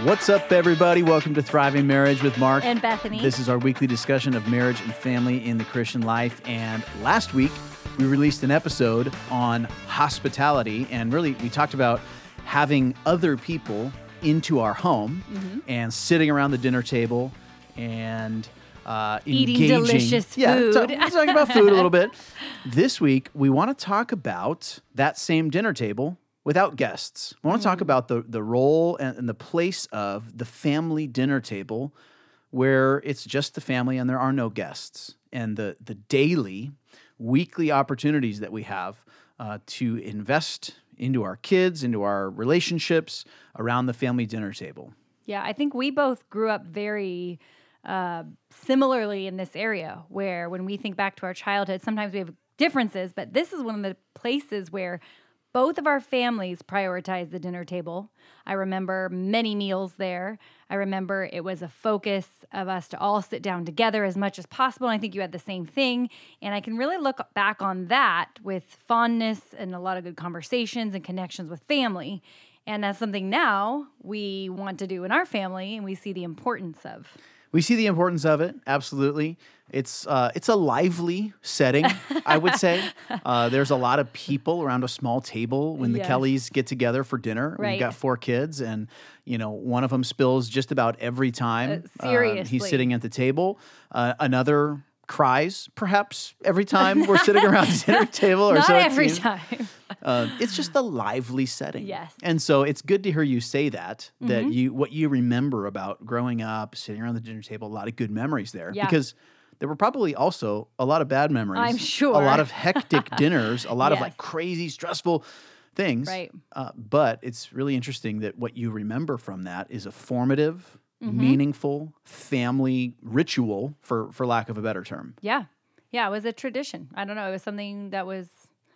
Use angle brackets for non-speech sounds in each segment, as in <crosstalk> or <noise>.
What's up, everybody? Welcome to Thriving Marriage with Mark and Bethany. This is our weekly discussion of marriage and family in the Christian life. And last week, we released an episode on hospitality, and really, we talked about having other people into our home Mm-hmm. and sitting around the dinner table and uh, Eating engaging. delicious yeah, food. ta- we're talking about food a little <laughs> bit. This week, we want to talk about that same dinner table without guests. We want to talk Mm. about the the role and, and the place of the family dinner table, where it's just the family and there are no guests, and the the daily, weekly opportunities that we have uh, to invest into our kids, into our relationships around the family dinner table. yeah, I think we both grew up very uh, similarly in this area where when we think back to our childhood, sometimes we have differences, but this is one of the places where both of our families prioritize the dinner table. I remember many meals there. I remember it was a focus of us to all sit down together as much as possible. And I think you had the same thing. And I can really look back on that with fondness and a lot of good conversations and connections with family. And that's something now we want to do in our family and we see the importance of. We see the importance of it. Absolutely, it's uh, it's a lively setting. I would say <laughs> uh, there's a lot of people around a small table when the Yes. Kellys get together for dinner. We've got four kids, and you know one of them spills just about every time Uh, uh, he's sitting at the table. Uh, another cries perhaps every time we're sitting around the dinner <laughs> table or Not so every time. Uh, <laughs> it's just a lively setting. Yes. Mm-hmm. And so it's good to hear you say that, that you what you remember about growing up, sitting around the dinner table, a lot of good memories there. Yeah. Because there were probably also a lot of bad memories. I'm sure. A lot of hectic <laughs> dinners, a lot of like crazy, stressful things. Right. Uh, but it's really interesting that what you remember from that is a formative, Mm-hmm. meaningful family ritual, for for lack of a better term. Yeah. Yeah, it was a tradition. I don't know. It was something that was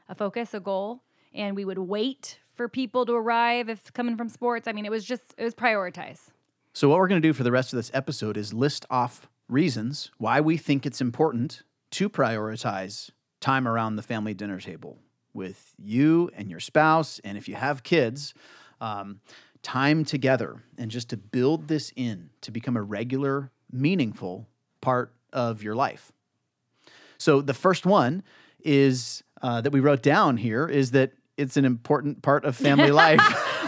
a focus, a goal. And we would wait for people to arrive if coming from sports. I mean, it was just, it was prioritized. So, what we're going to do for the rest of this episode is list off reasons why we think it's important to prioritize time around the family dinner table with you and your spouse. And if you have kids, um, time together and just to build this in to become a regular, meaningful part of your life. So, the first one is uh, that we wrote down here is that it's an important part of family <laughs> life.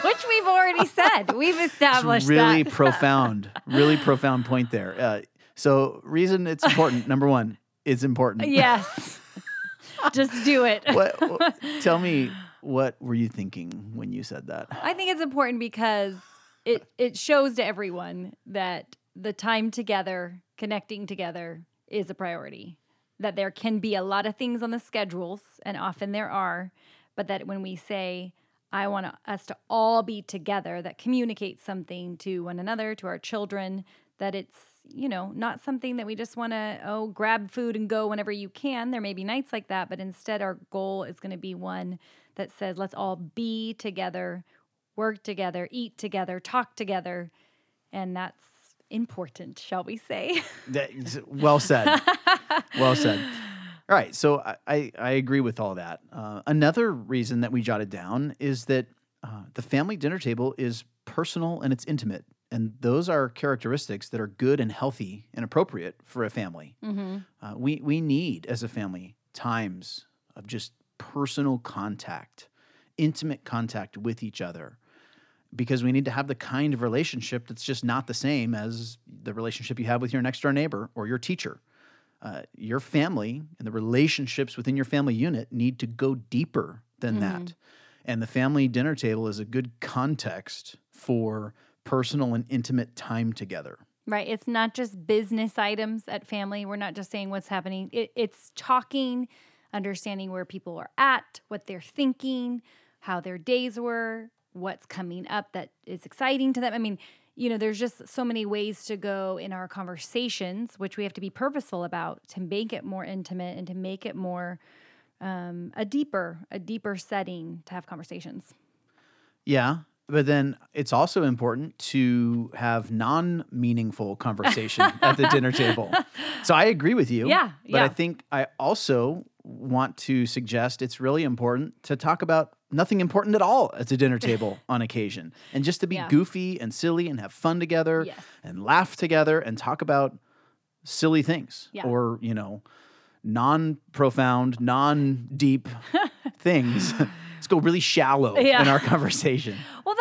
Which we've already said. We've <laughs> established really that. profound, really profound point there. Uh, so, reason it's important. <laughs> Number one, it's important. yes. <laughs> just do it. What, what- <laughs> tell me, what were you thinking when you said that? I think it's important because it it shows to everyone that the time together, connecting together is a priority. That there can be a lot of things on the schedules and often there are, but that when we say I want us to all be together that communicates something to one another, to our children, that it's you know, not something that we just want to, oh, grab food and go whenever you can. There may be nights like that, but instead, our goal is going to be one that says, let's all be together, work together, eat together, talk together. And that's important, shall we say? <laughs> Well said. well said. All right. So, I, I, I agree with all that. Uh, another reason that we jotted down is that uh, the family dinner table is personal and it's intimate. And those are characteristics that are good and healthy and appropriate for a family. mm-hmm. Uh, we we need as a family times of just personal contact, intimate contact with each other, because we need to have the kind of relationship that's just not the same as the relationship you have with your next door neighbor or your teacher. Uh, your family and the relationships within your family unit need to go deeper than that. And the family dinner table is a good context for personal and intimate time together. Right. It's not just business items at family. We're not just saying what's happening. It, it's talking, understanding where people are at, what they're thinking, how their days were, what's coming up that is exciting to them. I mean, you know, there's just so many ways to go in our conversations, which we have to be purposeful about to make it more intimate and to make it more um, a deeper, a deeper setting to have conversations. Yeah. But then it's also important to have non meaningful conversation at the dinner table. <laughs> So I agree with you. Yeah, But I think I also want to suggest it's really important to talk about nothing important at all at the dinner table <laughs> on occasion. And just to be Yeah. goofy and silly and have fun together Yes. and laugh together and talk about silly things Yeah. or, you know, non profound, non deep <laughs> things. Let's go really shallow in our conversation. Well,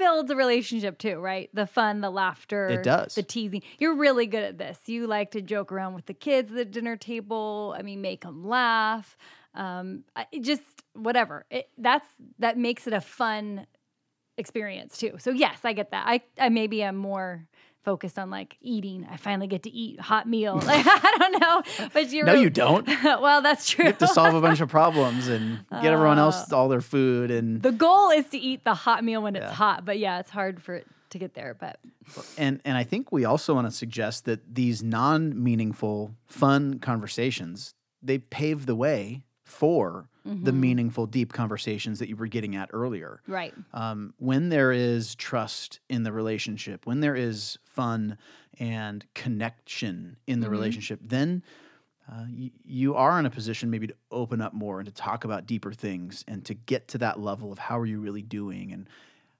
builds a relationship too, right? The fun, the laughter. It does. The teasing. You're really good at this. You like to joke around with the kids at the dinner table. I mean, make them laugh. Um, just whatever. It, that's that makes it a fun experience too. So yes, I get that. I, I maybe am more focused on like eating. I finally get to eat hot meal. <laughs> Like, I don't know, but you're No, you don't. <laughs> well, that's true. You have to solve a bunch of problems and get everyone Uh, else all their food and the goal is to eat the hot meal when it's hot, but yeah, it's hard for it to get there. But and and I think we also want to suggest that these non-meaningful fun conversations they pave the way for the Mm-hmm. meaningful deep conversations that you were getting at earlier. right, Um, when there is trust in the relationship, when there is fun and connection in the Mm-hmm. relationship, then uh, y- you are in a position maybe to open up more and to talk about deeper things and to get to that level of how are you really doing and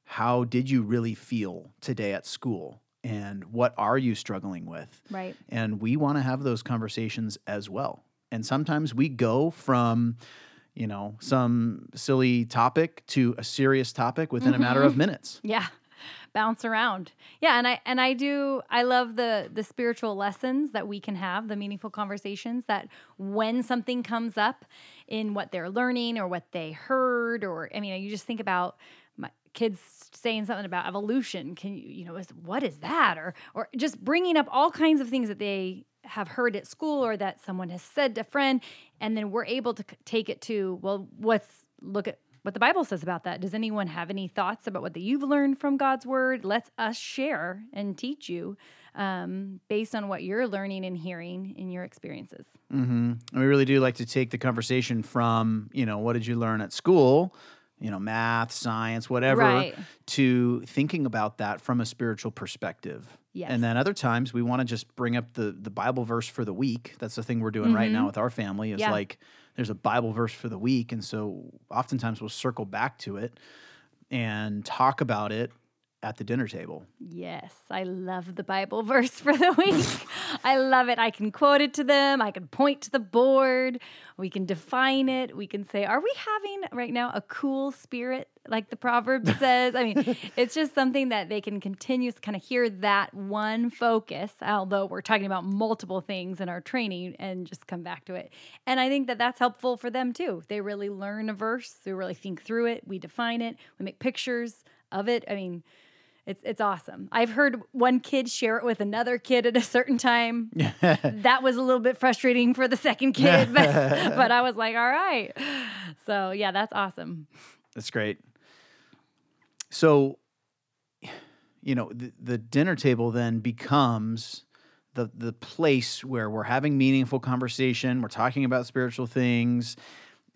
how did you really feel today at school and what are you struggling with right. and we want to have those conversations as well. And sometimes we go from, you know, some silly topic to a serious topic within a matter of mm-hmm. minutes. <laughs> Yeah. Bounce around. Yeah, and I and I do I love the the spiritual lessons that we can have, the meaningful conversations that when something comes up in what they're learning or what they heard or I mean, you just think about my kids saying something about evolution. Can you you know, is what is that or or just bringing up all kinds of things that they have heard at school or that someone has said to a friend and then we're able to take it to well what's look at what the Bible says about that. Does anyone have any thoughts about what that you've learned from God's word? Let's us share and teach you um, based on what you're learning and hearing in your experiences. mm-hmm. And we really do like to take the conversation from, you know, what did you learn at school? You know, math, science, whatever, Right. to thinking about that from a spiritual perspective. Yes. And then other times we want to just bring up the the Bible verse for the week. That's the thing we're doing right now with our family is Mm-hmm. Yeah. like there's a Bible verse for the week. And so oftentimes we'll circle back to it and talk about it at the dinner table. Yes, I love the Bible <laughs> verse for the week. <laughs> I love it. I can quote it to them. I can point to the board. We can define it. We can say, Are we having right now a cool spirit, like the proverb <laughs> says? I mean, it's just something that they can continue to kind of hear that one focus, although we're talking about multiple things in our training and just come back to it. And I think that that's helpful for them too. They really learn a verse, they really think through it, we define it, we make pictures of it. I mean, it's it's awesome. I've heard one kid share it with another kid at a certain time. <laughs> that was a little bit frustrating for the second kid, but, <laughs> but I was like, all right. So yeah, that's awesome. That's great. So, you know, the, the dinner table then becomes the the place where we're having meaningful conversation. We're talking about spiritual things,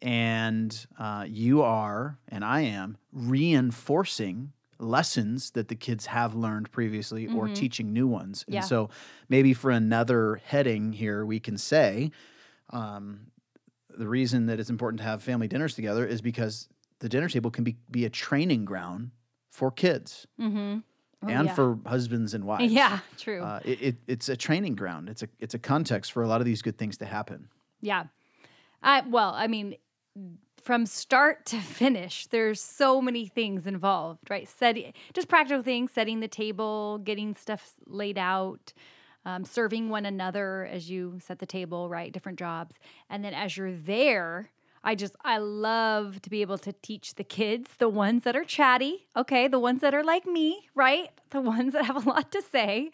and uh, you are, and I am, reinforcing lessons that the kids have learned previously or teaching new ones. Yeah. And so, maybe for another heading here, we can say. Um, the reason that it's important to have family dinners together is because the dinner table can be, be a training ground for kids Mm-hmm. and yeah. for husbands and wives. Yeah, true. Uh, it, it, it's a training ground. It's a it's a context for a lot of these good things to happen. Yeah. I well, I mean, from start to <laughs> finish, there's so many things involved, right? Setting just practical things, setting the table, getting stuff laid out, um, serving one another as you set the table, right? Different jobs, and then as you're there. I just I love to be able to teach the kids, the ones that are chatty, okay, the ones that are like me, right? The ones that have a lot to say,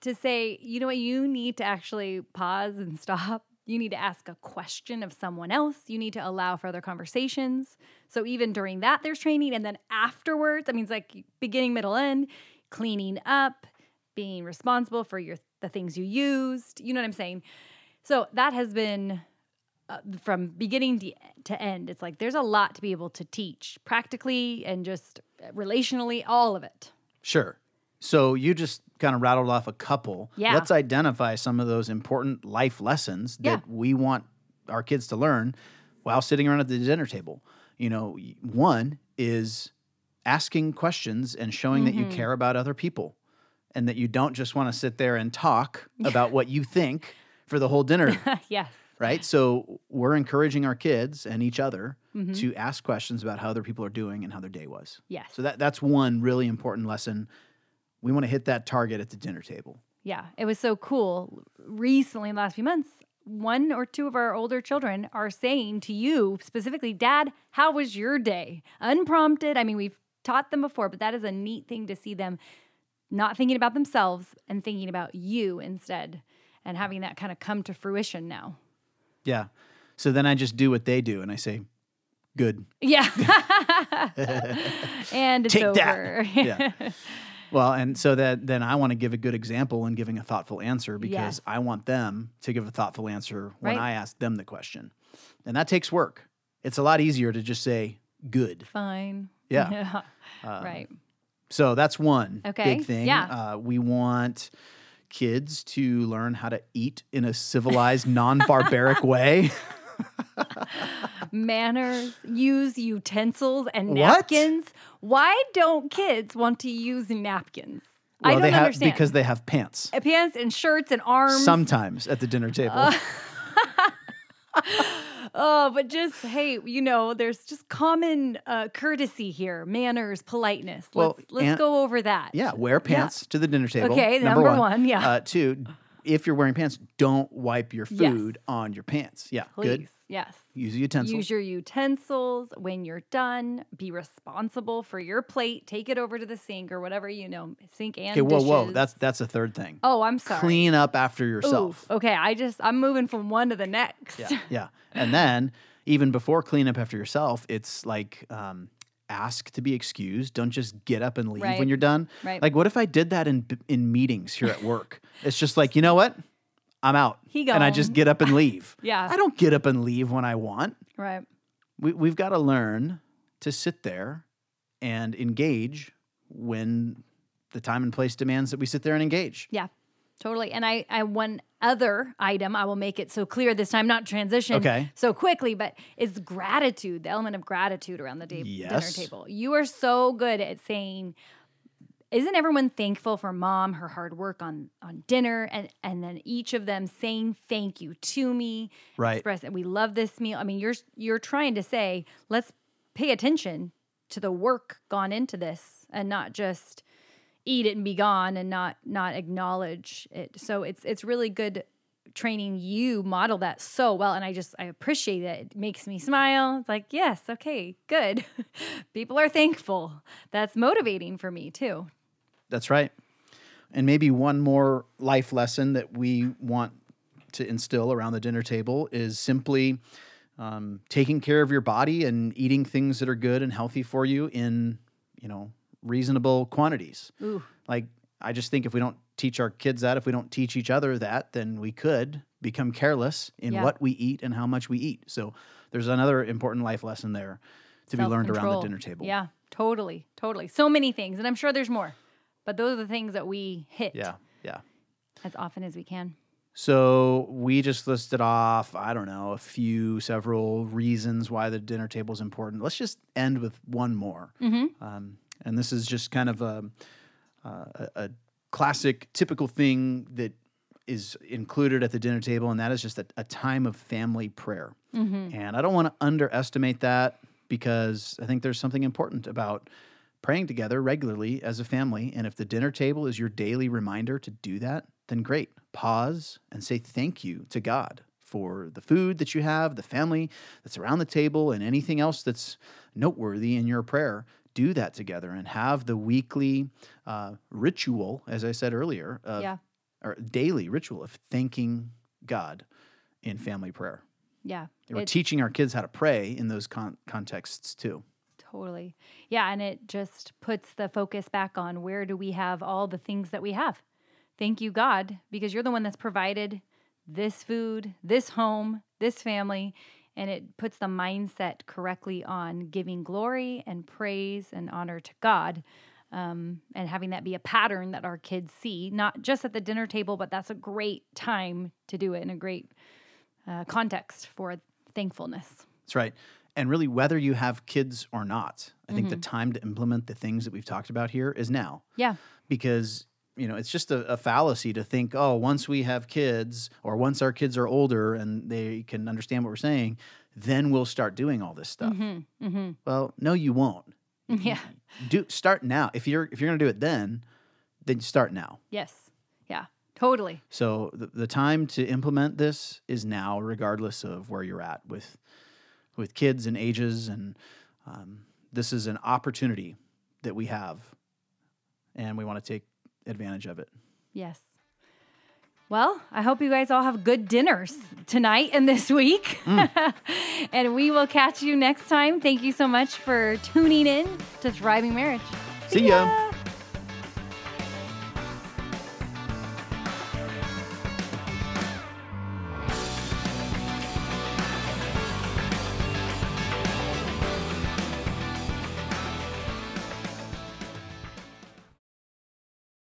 to say, you know what, you need to actually pause and stop. You need to ask a question of someone else. You need to allow for other conversations. So even during that, there's training. And then afterwards, I mean, it's like beginning, middle, end, cleaning up, being responsible for your the things you used. You know what I'm saying? So that has been uh, from beginning to, to end. It's like there's a lot to be able to teach practically and just relationally, all of it. Sure. So you just kind of rattled off a couple. Yeah. Let's identify some of those important life lessons that Yeah. we want our kids to learn while sitting around at the dinner table. you know, one is asking questions and showing that you Mhm. care about other people and that you don't just want to sit there and talk <laughs> about what you think for the whole dinner, <laughs> yes. Right? So we're encouraging our kids and each other Mhm. to ask questions about how other people are doing and how their day was. Yes. So that that's one really important lesson. We want to hit that target at the dinner table. Yeah, it was so cool. Recently, in the last few months, one or two of our older children are saying to you specifically, Dad, how was your day? Unprompted. I mean, we've taught them before, but that is a neat thing to see them not thinking about themselves and thinking about you instead and having that kind of come to fruition now. Yeah. So then I just do what they do and I say, "Good." Yeah. <laughs> <laughs> and it's Take over. that. Yeah. Well, and so that then I want to give a good example in giving a thoughtful answer because Yes. I want them to give a thoughtful answer when Right. I ask them the question. And that takes work. It's a lot easier to just say good. Fine. Yeah. <laughs> Um, right. So that's one Okay, big thing. yeah. Uh, we want kids to learn how to eat in a civilized, non-barbaric <laughs> way. manners, use utensils and What? napkins. Why don't kids want to use napkins? I don't they have understand. because they have pants. Uh, pants and shirts and arms. Sometimes at the dinner table. Uh, <laughs> oh, but just hey, you know, there's just common uh, courtesy here, manners, politeness. Well, Let's let's and- go over that. yeah, wear pants to the dinner table. Okay, number one, yeah. Uh, two, if you're wearing pants, don't wipe your Yes. food on your pants. Yeah, Please. good. Yes. Use a utensil. Use your utensils when you're done. Be responsible for your plate. Take it over to the sink or whatever you know, sink and okay, whoa, whoa. That's that's a third thing. Oh, I'm sorry. Clean up after yourself. Ooh, okay, I just I'm moving from one to the next. Yeah, yeah. And then even before clean up after yourself, it's like um, ask to be excused. Don't just get up and leave Right. when you're done. Right. Like, what if I did that in in meetings here at work? it's just like, you know what? I'm out, He and I just get up and leave. <laughs> Yeah. I don't get up and leave when I want. Right. We, we've got to learn to sit there and engage when the time and place demands that we sit there and engage. Yeah. Totally. And I, I one other item I will make it so clear this time, not transition Okay. so quickly, but is gratitude, the element of gratitude around the da- Yes. dinner table. You are so good at saying, isn't everyone thankful for mom, her hard work on on dinner, and and then each of them saying thank you to me, Right. express that we love this meal. I mean, you're you're trying to say, let's pay attention to the work gone into this, and not just eat it and be gone, and not not acknowledge it. So it's it's really good training you model that so well and i just i appreciate it it makes me smile it's like yes okay good <laughs> people are thankful that's motivating for me too That's right. And maybe one more life lesson that we want to instill around the dinner table is simply um, taking care of your body and eating things that are good and healthy for you in, you know, reasonable quantities. Ooh. Like, I just think if we don't teach our kids that, if we don't teach each other that, then we could become careless in Yeah. what we eat and how much we eat. So there's another important life lesson there to be learned around the dinner table. yeah totally totally so many things and i'm sure there's more but those are the things that we hit Yeah. Yeah. as often as we can So we just listed off, I don't know, a few, several reasons why the dinner table is important. Let's just end with one more. mm-hmm. Um, and this is just kind of a, uh, a, a classic, typical thing that is included at the dinner table, and that is just a, a time of family prayer. Mm-hmm. And I don't want to underestimate that because I think there's something important about praying together regularly as a family. And if the dinner table is your daily reminder to do that, then great. Pause and say thank you to God for the food that you have, the family that's around the table, and anything else that's noteworthy in your prayer. Do that together and have the weekly uh, ritual, as I said earlier, of, yeah or daily ritual of thanking God in family prayer. yeah We're teaching our kids how to pray in those con- contexts too. Totally. Yeah. And it just puts the focus back on where do we have all the things that we have? Thank you, God, because you're the one that's provided this food, this home, this family. And it puts the mindset correctly on giving glory and praise and honor to God. Um, and having that be a pattern that our kids see, not just at the dinner table, but that's a great time to do it in a great uh, context for thankfulness. That's right. And really, whether you have kids or not, I think the mm-hmm. time to implement the things that we've talked about here is now Yeah. because you know it's just a, a fallacy to think oh once we have kids or once our kids are older and they can understand what we're saying then we'll start doing all this stuff mm-hmm. Mm-hmm. well no you won't <laughs> Yeah. do start now if you're if you're going to do it then then start now Yes. Yeah. Totally. so the, the time to implement this is now regardless of where you're at with with kids and ages and um, this is an opportunity that we have and we want to take advantage of it Yes. Well, I hope you guys all have good dinners tonight and this week. <laughs> and we will catch you next time. Thank you so much for tuning in to Thriving Marriage. See ya.